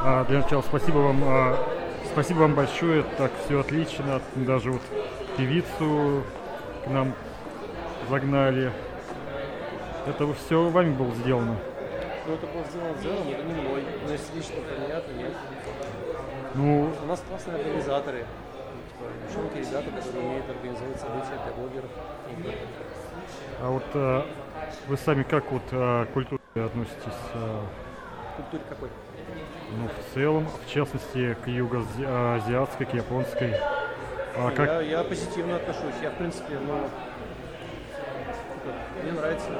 А, для начала спасибо вам, а, спасибо вам большое, так все отлично, даже вот певицу к нам загнали. Это все вами было сделано? Ну, это было сделано Дзеном, это не мной. Но если лично про меня, то нет. Ну, У нас классные организаторы. Девчонки, ребята, которые умеют организовывать события для блогеров. А вот а, вы сами как вот а, к культуре относитесь? а, Культуре какой? Ну, в целом, в частности, к юго-азиатской, к японской. А как, Я, я позитивно отношусь. Я, в принципе, ну, мне нравится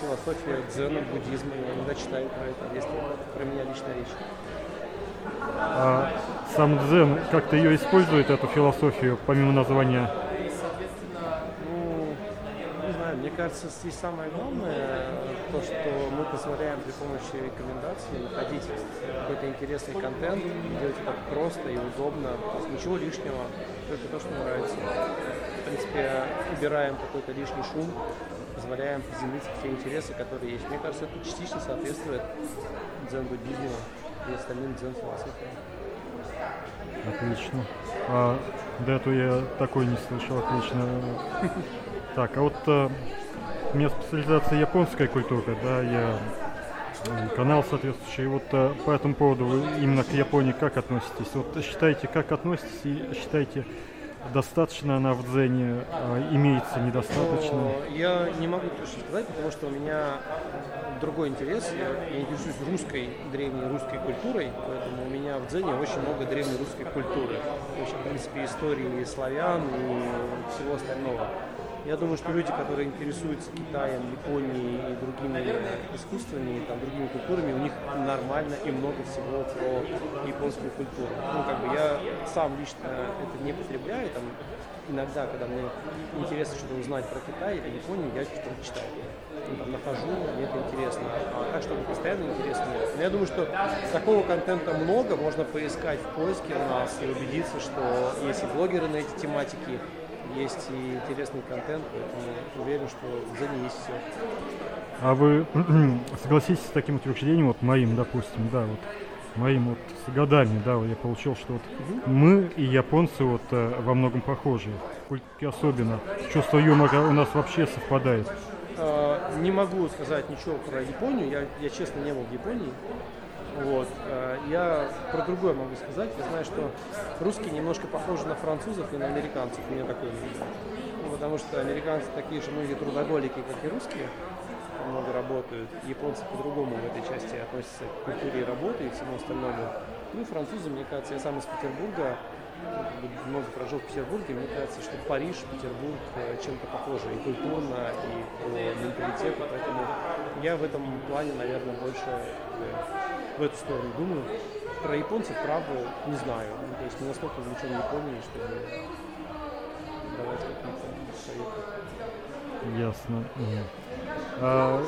философия дзена, буддизма. Я иногда читаю про это, если про меня лично речь. а, сам дзен как-то ее использует, эту философию, помимо названия? Ну, не знаю, мне кажется, здесь самое главное, то, что мы позволяем при помощи рекомендаций находить какой-то интересный контент, делать это просто и удобно, то ничего лишнего, только то, что нравится. В принципе, убираем какой-то лишний шум, позволяем приземлить те интересы, которые есть. Мне кажется, это частично соответствует дзен-буддизму и остальным дзен-философиям. Отлично. А, до этого я такой не слышал, отлично. Так, а вот а, у меня специализация японская культура, да, я канал соответствующий. Вот а, по этому поводу вы именно к Японии как относитесь? Вот считаете, как относитесь и считаете, достаточно она в дзене, а, имеется недостаточно? Но я не могу точно сказать, потому что у меня другой интерес. Я, интересуюсь русской, древней русской культурой, поэтому у меня в Дзене очень много древней русской культуры. В принципе, истории славян и всего остального. Я думаю, что люди, которые интересуются Китаем, Японией и другими искусствами, там, другими культурами, у них нормально и много всего про японскую культуру. Ну, как бы я сам лично это не потребляю, там, иногда, когда мне интересно что-то узнать про Китай или Японию, я что-то читаю. Ну, там, нахожу, мне это интересно. А так, чтобы постоянно интересно. Но я думаю, что такого контента много, можно поискать в поиске у нас и убедиться, что есть и блогеры на эти тематики, есть и интересный контент, поэтому уверен, что в Дзене есть все. А вы согласитесь с таким утверждением, вот моим, допустим, да, вот моим вот с годами, да, вот я получил, что вот мы и японцы вот э, во многом похожи, особенно. Чувство юмора у нас вообще совпадает. Э, Не могу сказать ничего про Японию, я, я честно не был в Японии. Вот. э, Я про другое могу сказать. Я знаю, что русские немножко похожи на французов и на американцев. У меня такое мнение. Потому что американцы такие же многие трудоголики, как и русские, много работают. Японцы по-другому в этой части относятся к культуре и работе и всему остальному. Ну и французы, мне кажется, я сам из Петербурга, много прожил в Петербурге, мне кажется, что Париж, Петербург э, чем-то похожи и культурно, и по менталитету, поэтому я в этом плане, наверное, больше э, в эту сторону думаю. Про японцев, правда, не знаю. Ну, то есть не настолько увлечен Японией, чтобы давать какие-то советы. Ясно. А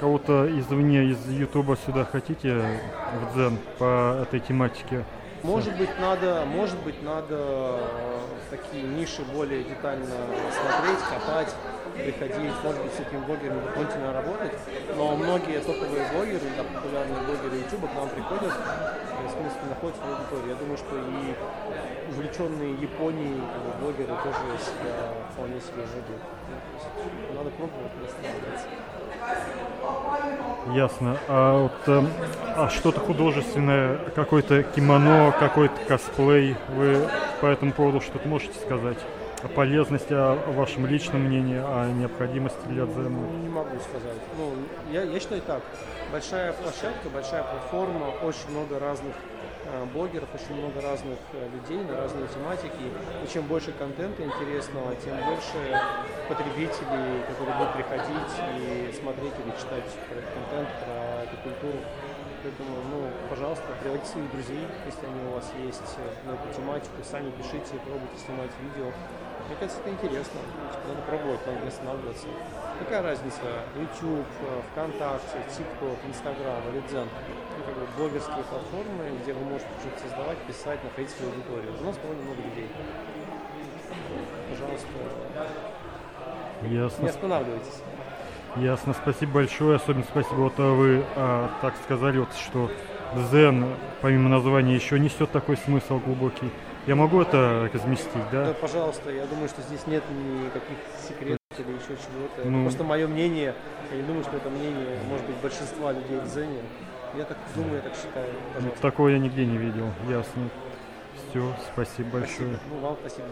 кого-то извне из Ютуба сюда хотите в дзен по этой тематике? Может быть, надо, может быть, надо э, такие ниши более детально смотреть, копать, приходить, может быть, с этими блогерами дополнительно работать. Но многие топовые блогеры, да, популярные блогеры YouTube к нам приходят, в смысле, находят свою аудиторию. Я думаю, что и увлеченные Японией бы, блогеры тоже себя вполне себе есть Надо пробовать, останавливаться. Ясно. А вот эм, а что-то художественное, какое-то кимоно, какой-то косплей, вы по этому поводу что-то можете сказать? О полезности, о вашем личном мнении, о необходимости для дзена? Не могу сказать. Ну, я, я считаю так. Большая площадка, большая платформа, очень много разных э, блогеров, очень много разных э, людей на разные тематики. И чем больше контента интересного, тем больше потребителей, которые будут приходить и смотреть или читать про этот контент, про эту культуру. Поэтому, ну, пожалуйста, приводите своих друзей, если они у вас есть э, на эту тематику, сами пишите, пробуйте снимать видео. Мне кажется, это интересно. Типа, надо пробовать, надо не останавливаться. Какая разница? YouTube, э, ВКонтакте, TikTok, Instagram или Дзен? Ну, как бы блогерские платформы, где вы можете что-то создавать, писать, находить свою аудиторию. У нас довольно много людей. Пожалуйста, Ясно. не останавливайтесь. Ясно, спасибо большое. Особенно спасибо, вот а, вы а, так сказали, вот, что дзен, помимо названия, еще несет такой смысл глубокий. Я могу это разместить, Да, да? пожалуйста, я думаю, что здесь нет никаких секретов или еще чего-то. Ну. просто мое мнение. Я не думаю, что это мнение, может быть, большинства людей в Дзене. Я так думаю, я так считаю. Ну, Пожалуйста. Такого я нигде не видел, ясно. Все, спасибо большое. Спасибо. Ну, вам спасибо.